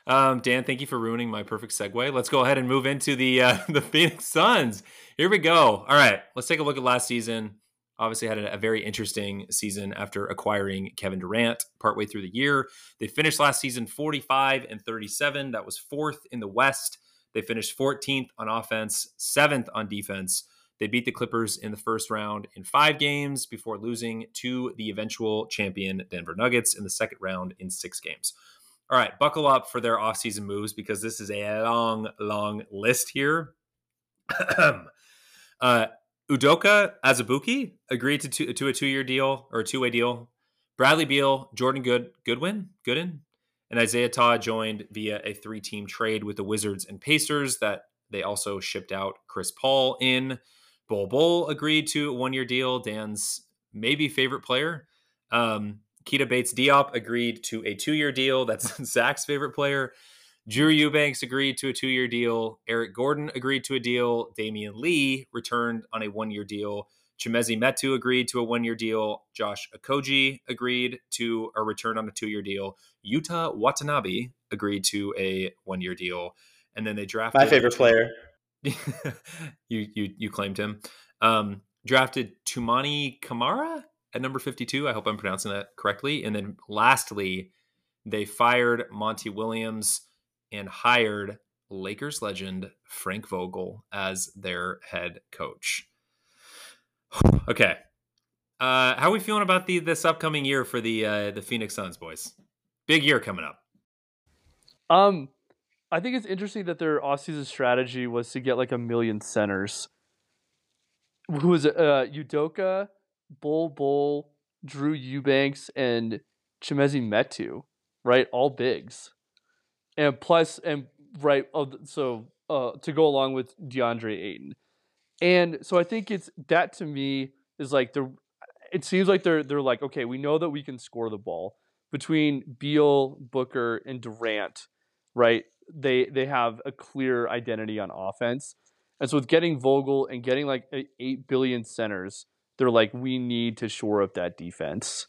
Um, Dan, thank you for ruining my perfect segue. Let's go ahead and move into the uh, the Phoenix Suns. Here we go. All right, let's take a look at last season. Obviously, had a, a very interesting season after acquiring Kevin Durant partway through the year. They finished last season 45 and 37. That was fourth in the West. They finished 14th on offense, seventh on defense. They beat the Clippers in the first round in five games before losing to the eventual champion Denver Nuggets in the second round in six games. All right, buckle up for their offseason moves because this is a long, long list here. uh, Udoka Azubuike agreed to, two, to a two-year deal or a two-way deal. Bradley Beal, Jordan Good, Goodwin, Gooden, and Isaiah Todd joined via a three-team trade with the Wizards and Pacers that they also shipped out Chris Paul in. Bol Bol agreed to a one-year deal. Dan's maybe favorite player. Um, Keita Bates Diop agreed to a two-year deal. That's Zach's favorite player. Drew Eubanks agreed to a two-year deal. Eric Gordon agreed to a deal. Damion Lee returned on a one-year deal. Chimezie Metu agreed to a one-year deal. Josh Okogie agreed to a return on a two-year deal. Yuta Watanabe agreed to a one-year deal. And then they drafted My favorite player. you you you claimed him. Um, drafted Toumani Camara at number 52. I hope I'm pronouncing that correctly. And then lastly, they fired Monty Williams and hired Lakers legend Frank Vogel as their head coach. okay. Uh, how are we feeling about the this upcoming year for the uh, the Phoenix Suns boys? Big year coming up. Um, I think it's interesting that their offseason strategy was to get like a million centers. Who was? Uh, Udoka, Bol Bol, Drew Eubanks, and Chimezie Metu, right? All bigs, and plus and right. Oh, so uh, to go along with DeAndre Ayton, and so I think it's that to me is like the. It seems like they're they're like okay, we know that we can score the ball between Beal, Booker, and Durant right? They they have a clear identity on offense, and so with getting Vogel and getting like eight billion centers, they're like we need to shore up that defense,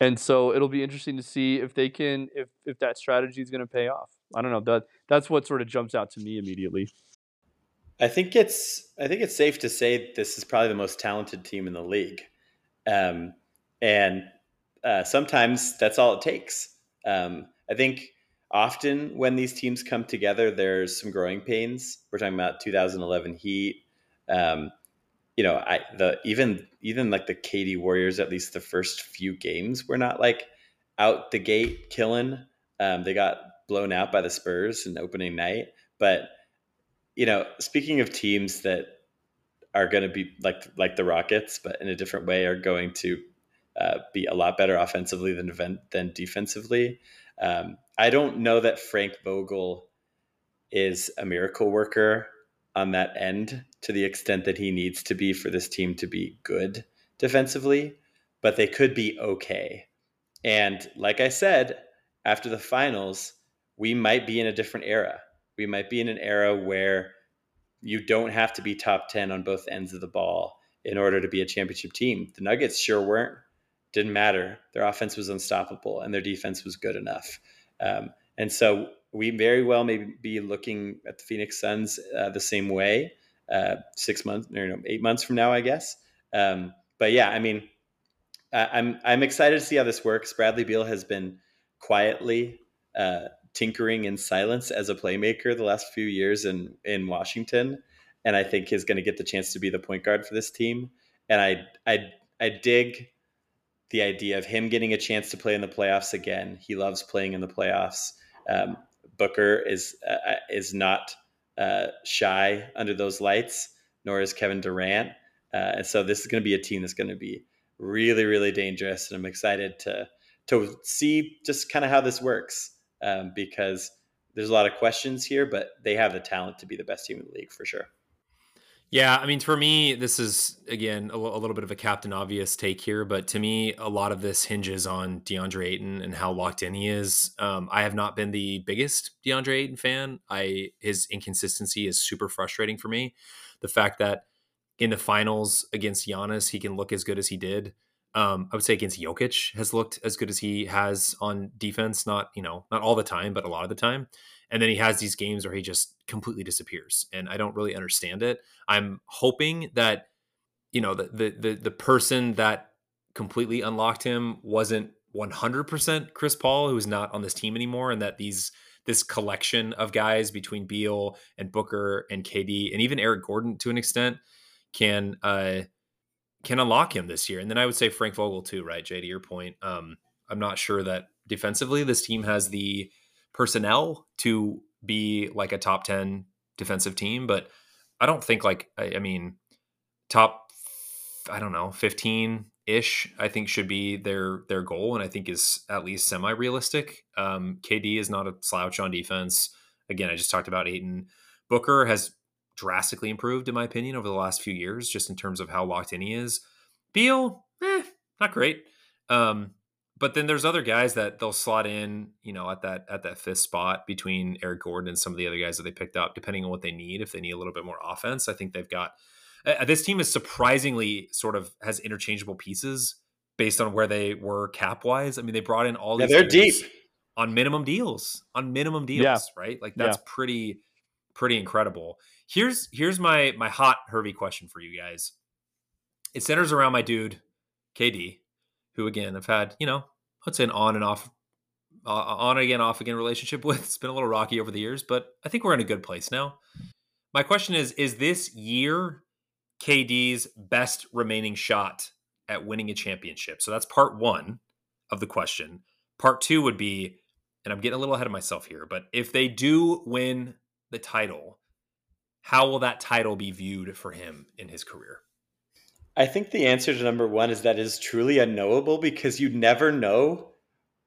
and so it'll be interesting to see if they can if if that strategy is going to pay off. I don't know that that's what sort of jumps out to me immediately. I think it's I think it's safe to say this is probably the most talented team in the league, um, and uh, sometimes that's all it takes. Um, I think often when these teams come together, there's some growing pains. We're talking about 2011 Heat. Um, you know, I the even even like the KD Warriors, at least the first few games, were not like out the gate killing. Um, they got blown out by the Spurs in opening night, but you know, speaking of teams that are going to be like like the Rockets, but in a different way, are going to uh, be a lot better offensively than than defensively. Um, I don't know that Frank Vogel is a miracle worker on that end to the extent that he needs to be for this team to be good defensively, but they could be okay. And like I said, after the finals, we might be in a different era. We might be in an era where you don't have to be top 10 on both ends of the ball in order to be a championship team. The Nuggets sure weren't. Didn't matter. Their offense was unstoppable and their defense was good enough. Um, and so we very well may be looking at the Phoenix Suns uh, the same way uh, six months or you know, eight months from now, I guess. Um, but yeah, I mean, I- I'm I'm excited to see how this works. Bradley Beal has been quietly uh, tinkering in silence as a playmaker the last few years in in Washington, and I think is going to get the chance to be the point guard for this team. And I I I dig the idea of him getting a chance to play in the playoffs again. He loves playing in the playoffs. Um, Booker is uh, is not uh, shy under those lights, nor is Kevin Durant. Uh, and so this is going to be a team that's going to be really, really dangerous, and I'm excited to to see just kind of how this works um, because there's a lot of questions here, but they have the talent to be the best team in the league for sure. Yeah, I mean, for me, this is again a, little bit of a captain obvious take here, but to me, a lot of this hinges on DeAndre Ayton and how locked in he is. Um, I have not been the biggest DeAndre Ayton fan. I his inconsistency is super frustrating for me. The fact that in the finals against Giannis, he can look as good as he did. Um, I would say against Jokic has looked as good as he has on defense. Not you know not all the time, but a lot of the time. And then he has these games where he just completely disappears, and I don't really understand it. I'm hoping that you know the the the, the person that completely unlocked him wasn't 100% Chris Paul, who's not on this team anymore, and that these this collection of guys between Beal and Booker and KD and even Eric Gordon to an extent can uh can unlock him this year. And then I would say Frank Vogel too, right? Jay, to your point. Um, I'm not sure that defensively this team has the personnel to be like a top 10 defensive team, but I don't think like I, I mean top I don't know, 15 ish I think should be their their goal and I think is at least semi realistic. Um, KD is not a slouch on defense. Again, I just talked about Ayton. Booker has drastically improved, in my opinion, over the last few years, just in terms of how locked in he is. Beal, eh, not great. Um, but then there's other guys that they'll slot in, you know, at that at that fifth spot between Eric Gordon and some of the other guys that they picked up, depending on what they need. If they need a little bit more offense, I think they've got. Uh, this team is surprisingly sort of has interchangeable pieces based on where they were cap wise. I mean, they brought in all yeah, these. they're deep on minimum deals, on minimum deals, yeah. right? Like that's yeah. pretty pretty incredible. Here's here's my my hot Hervey question for you guys. It centers around my dude KD, who again I've had you know let's say an on and off, uh, on again off again relationship with. It's been a little rocky over the years, but I think we're in a good place now. My question is: Is this year KD's best remaining shot at winning a championship? So that's part one of the question. Part two would be, and I'm getting a little ahead of myself here, but if they do win the title how will that title be viewed for him in his career? I think the answer to number one is that is truly unknowable because you never know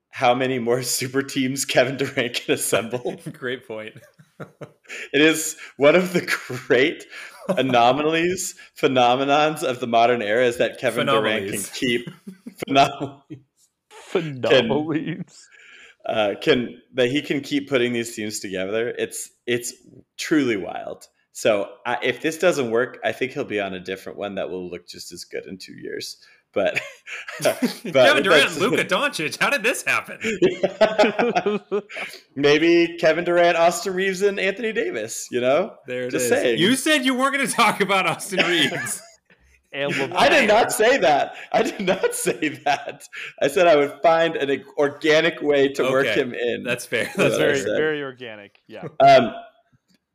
how many more super teams Kevin Durant can assemble. great point. it is one of the great anomalies, phenomenons of the modern era is that Kevin Durant can keep anomalies. Anomalies. Uh, can that he can keep putting these teams together. It's it's truly wild. So I, if this doesn't work, I think he'll be on a different one that will look just as good in two years. But, but Kevin Durant, Luka Doncic, how did this happen? Maybe Kevin Durant, Austin Reaves, and Anthony Davis. You know, there it just is. Saying. You said you weren't going to talk about Austin Reaves. I did not say that. I did not say that. I said I would find an organic way to okay. work him in. That's fair. That's, That's very very organic. Yeah. Um,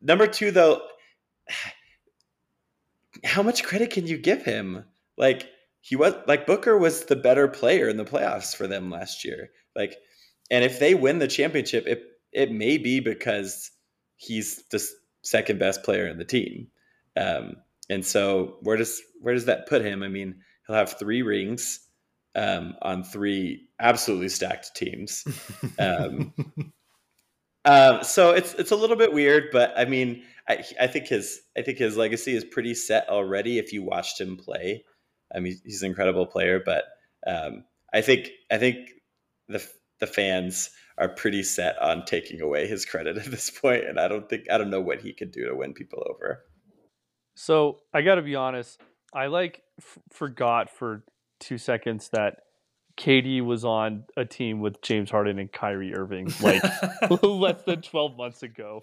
number two, though, how much credit can you give him? Like he was like Booker was the better player in the playoffs for them last year. Like, and if they win the championship, it it may be because he's the second best player in the team. Um, and so where does where does that put him? I mean, he'll have three rings um, on three absolutely stacked teams. Um, um, so it's it's a little bit weird, but I mean, I, I think his I think his legacy is pretty set already. If you watched him play, I mean, he's an incredible player. But um, I think I think the the fans are pretty set on taking away his credit at this point, and I don't think I don't know what he could do to win people over. So I got to be honest. I like f- forgot for two seconds that KD was on a team with James Harden and Kyrie Irving like less than 12 months ago.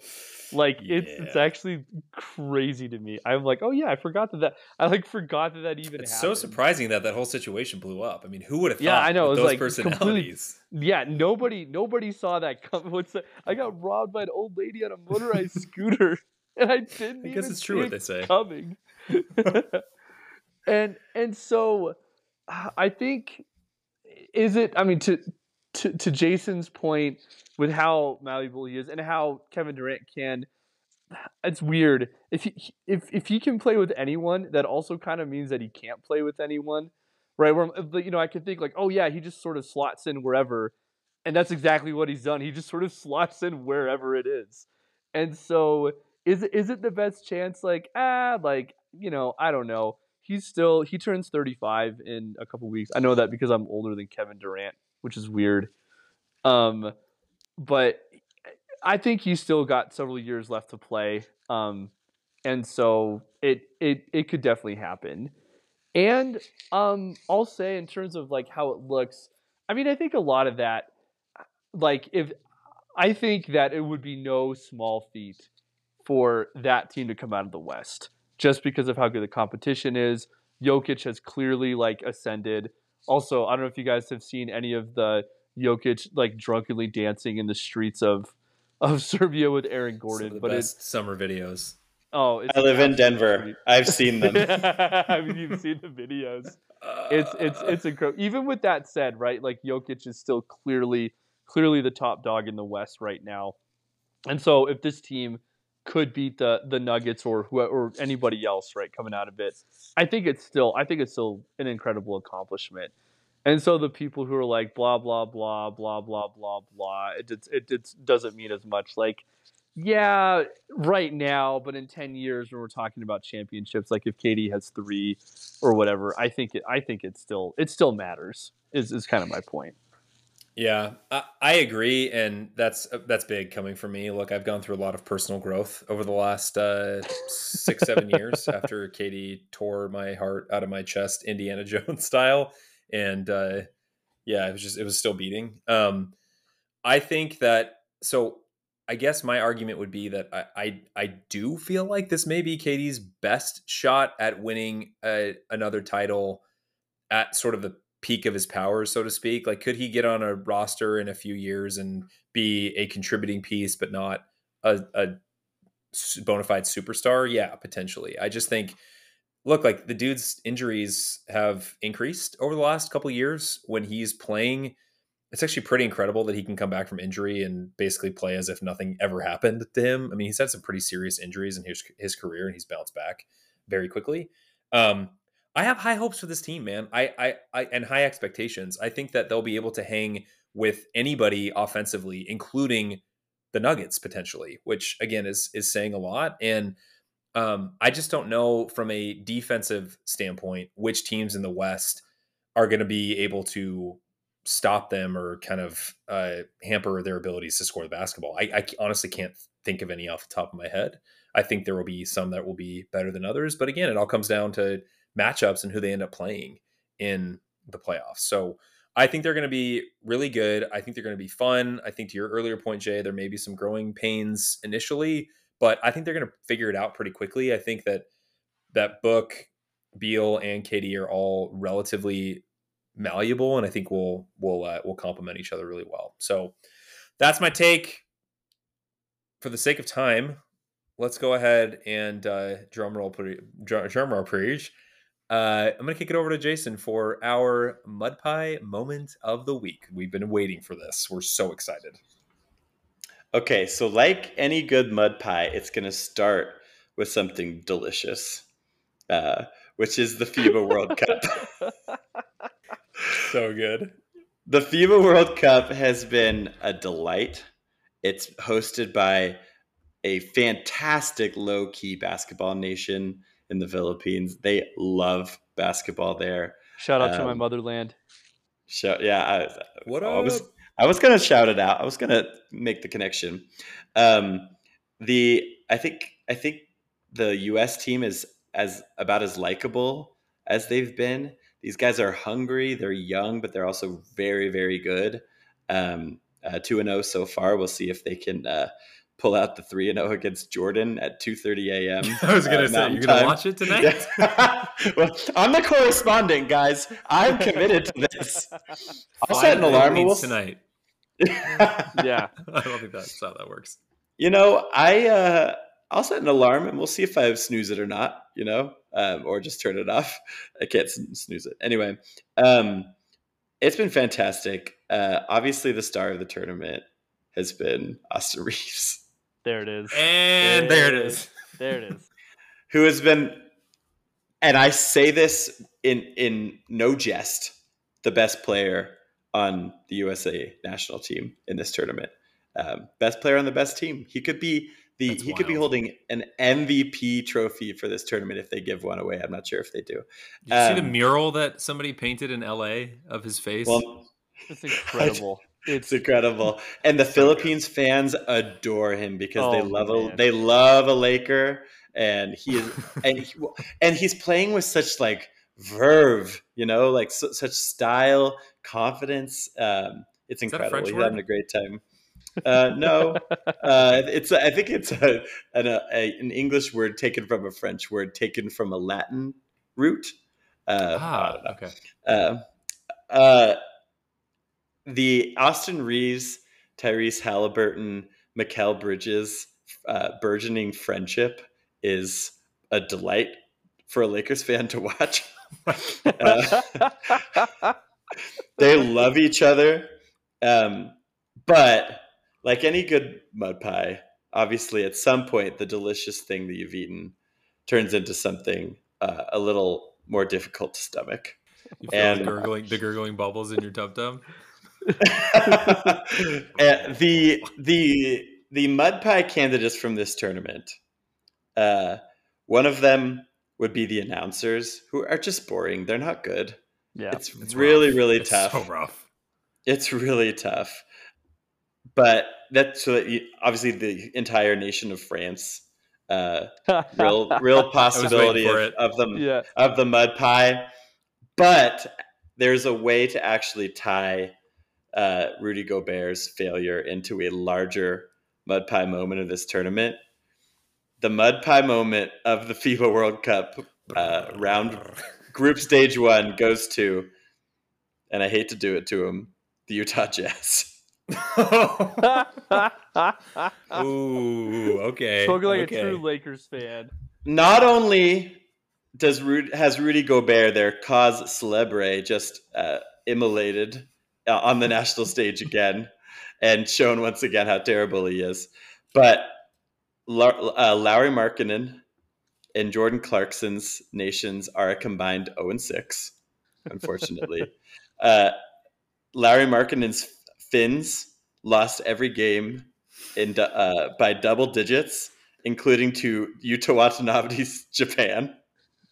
Like yeah. it's it's actually crazy to me. I'm like, "Oh yeah, I forgot that that I like forgot that that even It's happened. so surprising that that whole situation blew up. I mean, who would have thought Yeah, I know. It was those like personalities. Yeah, nobody nobody saw that come. What's that? I got robbed by an old lady on a motorized scooter and I didn't I guess it's true what they say. coming. and and so I think is it? I mean, to to to Jason's point with how malleable he is and how Kevin Durant can. It's weird if he if if he can play with anyone, that also kind of means that he can't play with anyone, right? Where you know I could think like, oh yeah, he just sort of slots in wherever, and that's exactly what he's done. He just sort of slots in wherever it is. And so is is it the best chance? Like, ah, like, you know, I don't know. He's still he turns 35 in a couple weeks. I know that because I'm older than Kevin Durant, which is weird. Um, but I think he's still got several years left to play. Um, and so it it it could definitely happen. And um, I'll say in terms of like how it looks, I mean, I think a lot of that, like if I think that it would be no small feat for that team to come out of the West just because of how good the competition is. Jokic has clearly like ascended. Also, I don't know if you guys have seen any of the Jokic like drunkenly dancing in the streets of of Serbia with Aaron Gordon, but it's summer videos. Oh, I live in Denver. I've seen them. I mean, you've seen the videos. It's it's it's incredible. Even with that said, right? Like Jokic is still clearly clearly the top dog in the West right now. And so if this team could beat the the Nuggets or who, or anybody else, right, coming out of it, I think it's still I think it's still an incredible accomplishment. And so the people who are like blah blah blah blah blah blah blah, it it, it doesn't mean as much. Like, yeah, right now, but in ten years when we're talking about championships, like if KD has three or whatever, I think it I think it still it still matters. Is is kind of my point. Yeah, I, I, agree, and that's that's big coming from me. Look, I've gone through a lot of personal growth over the last uh, six, seven years after KD tore my heart out of my chest, Indiana Jones style, and uh, yeah, it was just it was still beating. Um, I think that so. I guess my argument would be that I, I, I do feel like this may be KD's best shot at winning a, another title at sort of the peak of his powers, so to speak? Like, could he get on a roster in a few years and be a contributing piece, but not a, a bona fide superstar? Yeah, potentially. I just think, look, like the dude's injuries have increased over the last couple years. When he's playing, it's actually pretty incredible that he can come back from injury and basically play as if nothing ever happened to him. I mean, he's had some pretty serious injuries in his his career, and he's bounced back very quickly. Um, I have high hopes for this team, man. I, I, I, and high expectations. I think that they'll be able to hang with anybody offensively, including the Nuggets potentially, which again is is saying a lot. And um, I just don't know from a defensive standpoint which teams in the West are going to be able to stop them or kind of uh, hamper their abilities to score the basketball. I, I honestly can't think of any off the top of my head. I think there will be some that will be better than others, but again, it all comes down to matchups and who they end up playing in the playoffs. So I think they're going to be really good. I think they're going to be fun. I think to your earlier point, Jay, there may be some growing pains initially, but I think they're going to figure it out pretty quickly. I think that that book, Beal and KD are all relatively malleable, and I think we'll we'll uh, we'll complement each other really well. So that's my take. For the sake of time, let's go ahead and uh, drum roll, drum roll, preach. Uh, I'm going to kick it over to Jason for our Mud Pie moment of the week. We've been waiting for this. We're so excited. Okay, so like any good mud pie, it's going to start with something delicious, uh, which is the FIBA World Cup. so good. The FIBA World Cup has been a delight. It's hosted by a fantastic low key basketball nation in the Philippines. They love basketball there. Shout out um, to my um, motherland. Shout, yeah. I, what I was I was gonna shout it out. I was gonna make the connection. Um, the I think I think the U.S. team is as about as likable as they've been. These guys are hungry. They're young, but they're also very very good. Um, uh, two and zero oh so far. We'll see if they can uh, pull out the three and zero oh against Jordan at two thirty a.m. I was gonna uh, say you're gonna watch it tonight. Yeah. well, I'm the correspondent, guys. I'm committed to this. I'll set an alarm. We'll... tonight. yeah, I don't think that's how that works. You know, I uh, I'll set an alarm and we'll see if I snooze it or not. You know, um, or just turn it off. I can't snooze it anyway. Um, it's been fantastic. Uh, obviously, the star of the tournament has been Austin Reaves. There it is. And there, there it is. is. There it is. Who has been and I say this in in no jest, the best player on the USA national team in this tournament. Um, best player on the best team. He could be the That's he could be holding an MVP trophy for this tournament if they give one away. I'm not sure if they do. Did you see the Um, mural that somebody painted in LA of his face? Well, It's incredible. It's incredible, and the So good. Philippines fans adore him because they Oh, love man. a they love a Laker, and he is and he, and he's playing with such like verve, you know, like su- such style, confidence. Um, it's Is incredible. He's word? having a great time. Uh, no, uh, it's I think it's a, an, a, an English word taken from a French word taken from a Latin root. Uh, ah, don't know. okay. The Austin Reaves, Tyrese Halliburton, Mikal Bridges uh, burgeoning friendship is a delight for a Lakers fan to watch. Uh, they love each other, um, but like any good mud pie, obviously at some point the delicious thing that you've eaten turns into something uh, a little more difficult to stomach. You feel And- the gurgling, the gurgling bubbles in your tub tub. Uh, the the the mud pie candidates from this tournament. Uh, one of them would be the announcers, who are just boring. They're not good. yeah. It's, It's really rough. really It's tough. So rough. It's really tough. But that's so that you, obviously the entire nation of France. Uh, real real possibility of, of the yeah. of the mud pie, but there's a way to actually tie uh, Rudy Gobert's failure into a larger mud pie moment of this tournament. The mud pie moment of the FIBA World Cup uh, round group stage one goes to, and I hate to do it to him, the Utah Jazz. Ooh, okay. Spoken like okay. a true Lakers fan. Not only does Rudy, has Rudy Gobert, their cause celebre, just uh, immolated uh, on the national stage again and shown once again how terrible he is, but uh, Lauri Markkanen and Jordan Clarkson's nations are a combined 0 and 6, unfortunately. uh, Larry Markkanen's Finns lost every game in uh, by double digits, including to Yuta Watanabe's Japan.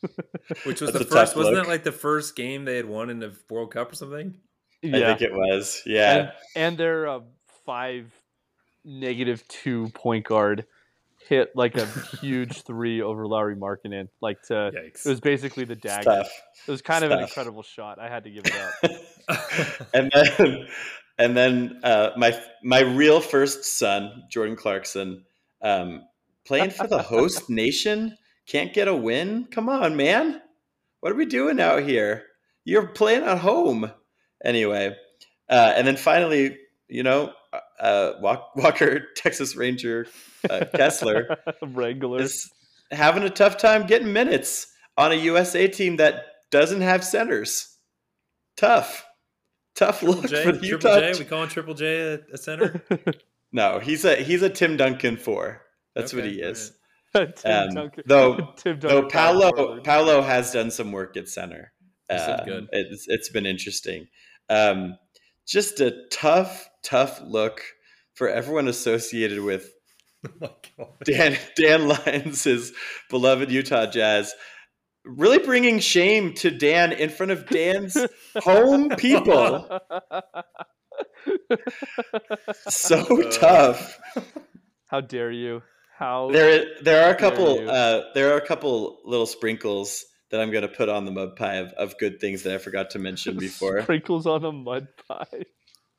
Which was That's the first? Wasn't look. that like the first game they had won in the World Cup or something? I think it was. Yeah. And, and their uh, five negative two point guard hit like a huge three over Lauri Markkanen. Like to, Yikes! it was basically the dagger. Stuff. It was kind of an incredible shot. I had to give it up. and then and then uh, my my real first son, Jordan Clarkson, um, playing for the host nation, can't get a win. Come on, man! What are we doing out here? You're playing at home. Anyway, uh, and then finally, you know, uh, Walk- Walker, Texas Ranger uh, Kessler Wrangler. is having a tough time getting minutes on a USA team that doesn't have centers. Tough, tough look J, for the Triple Utah. J. We calling Triple J a, a center? No, he's a he's a Tim Duncan four. That's what he is. Tim Um, Duncan. though- Tim Though Duncan Paolo Paolo has done some work at center. He's Uh, good. It's it's been interesting. Um, just a tough, tough look for everyone associated with Oh. Dan Dan Lyons' beloved Utah Jazz, really bringing shame to Dan in front of Dan's home people. So Uh. tough. How dare you? How There there are a couple uh, there are a couple little sprinkles that I'm going to put on the mud pie of, of good things that I forgot to mention before. sprinkles on a mud pie.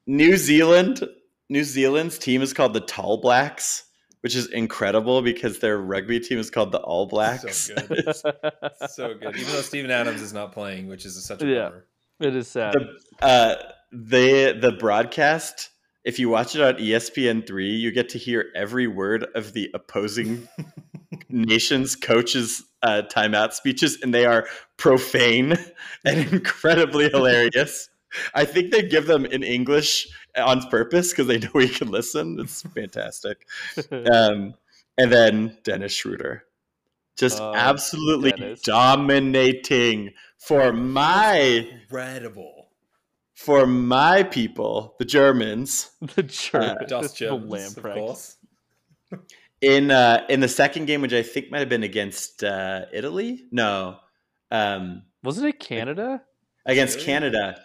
New Zealand, New Zealand's team is called the Tall Blacks, which is incredible because their rugby team is called the All Blacks. So good. so good. Even though Steven Adams is not playing, which is such a Yeah. bummer. it is sad. the uh the the broadcast if you watch it on E espn3 you get to hear every word of the opposing nation's coaches uh, timeout speeches and they are profane and incredibly hilarious i think they give them in english on purpose because they know we can listen it's fantastic um, and then dennis schroeder just Oh, absolutely Dennis. dominating for my Incredible. for my people, the Germans, the Germans, Das the Germans, of course. In uh, in the second game, which I think might have been against uh, Italy. No, um, Wasn't it Canada? against Really? Canada.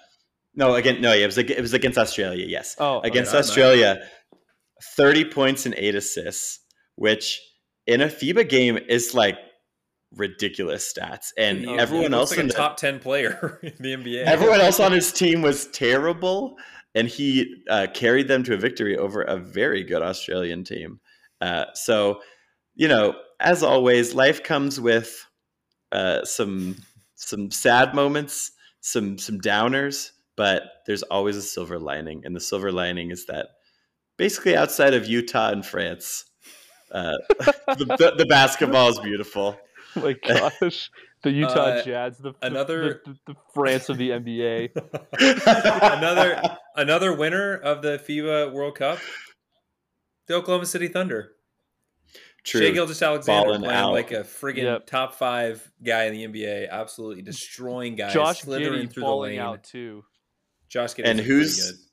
No, again, no, yeah, it was it was against Australia. Yes, Oh, against yeah, nice. Australia, thirty points and eight assists, which in a FIBA game is like ridiculous stats, and Oh, everyone He else like in a the, top ten player in the NBA. everyone else on his team was terrible, and he uh, carried them to a victory over a very good Australian team. Uh, so, you know, as always, life comes with uh, some some sad moments, some some downers, but there's always a silver lining, and the silver lining is that basically outside of Utah and France, uh, the, the, the basketball is beautiful. Oh my gosh. The Utah Uh, Jazz, the, the- another- the, the, the France of the NBA. another another winner of the FIBA World Cup, the Oklahoma City Thunder. True. Shea Gilgis Alexander Balling playing out. like a friggin' Yep. top five guy in the NBA, absolutely destroying guys, Josh slithering Giddey through the lane. out too. Josh Giddey And is pretty who's-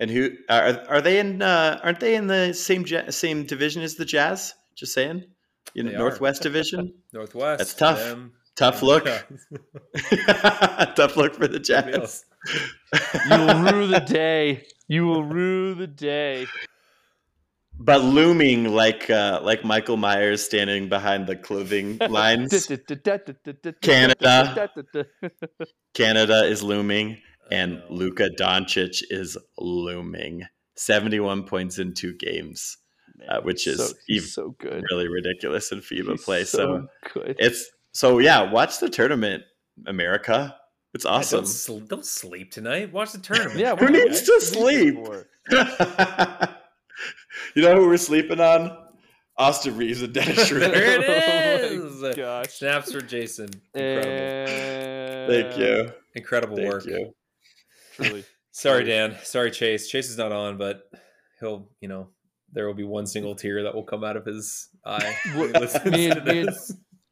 And who are are they in? Uh, aren't they in the same same division as the Jazz? Just saying, you know, They are. Northwest Division. Northwest. That's tough. them. Tough look. Tough look for the Jazz. You will rue the day. You will rue the day. But looming like uh, like Michael Myers standing behind the clothing lines. Canada. Canada is looming, and. Luka Doncic is looming. Seventy-one points in two games, uh, which is so, even so good. really ridiculous in FIBA He's play. So, so good. it's so yeah. Watch the tournament, America. It's Yeah, awesome. Don't, sl- don't sleep tonight. Watch the tournament. Yeah, Who needs to sleep? For? you know who we're sleeping on? Austin Reaves and Dennis Schroeder. There it Oh my gosh. Snaps for Jason. Incredible. And Thank you. Incredible Thank work. you. Truly. Sorry, Dan. Sorry, Chase. Chase is not on, but he'll, you know, there will be one single tear that will come out of his eye. when he What- listens me and- me and-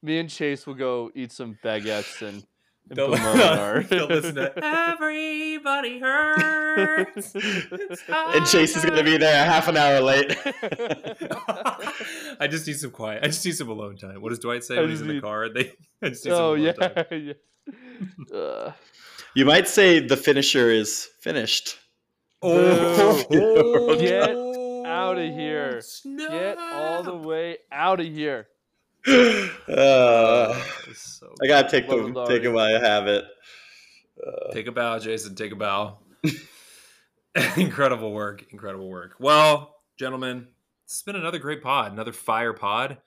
Me and Chase will go eat some baguettes and, and They'll, put 'em on our. they'll listen to Everybody Hurts. And Chase is going to be there a half an hour late. I just need some quiet. I just need some alone time. What does Dwight say when he's in the car? They, I just need some oh alone yeah, time. yeah. Uh, you might say the finisher is finished. Oh, Get out of here. snap. get all the way out of here. Uh, so I gotta take Love the take it while I have it. Uh, Take a bow, Jason. Take a bow. incredible work. Incredible work. Well, gentlemen, it's been another great pod, another fire pod.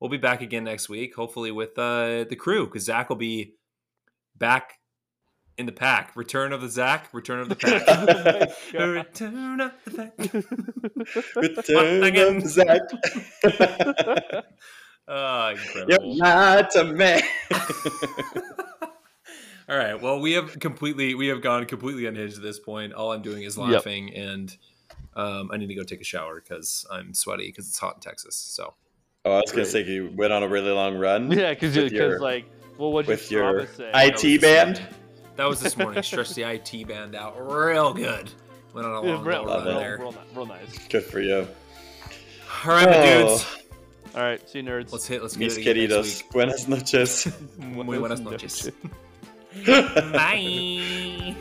We'll be back again next week, hopefully with uh, the crew, because Zach will be back in the pack. Return of the Zach. Return of the pack. Oh. Return of the pack. Return Again. of Zach. You're incredible. not a man. All right. Well, we have completely we have gone completely unhinged at this point. All I'm doing is Yep. laughing, and um, I need to go take a shower because I'm sweaty because it's hot in Texas. So Oh, I was gonna say you went on a really long run. Yeah, because With your- like, well, what with your your say? IT band. that was this morning. Stretched the IT band out real good. Went on a Yeah, long real, little run real, it. there. real, real nice. Good for you. All right, my Oh. dudes. All right, see you nerds. Let's hit. Let's get Mis it again next queridos, buenas noches. Muy buenas Buenas noches. noches. Bye.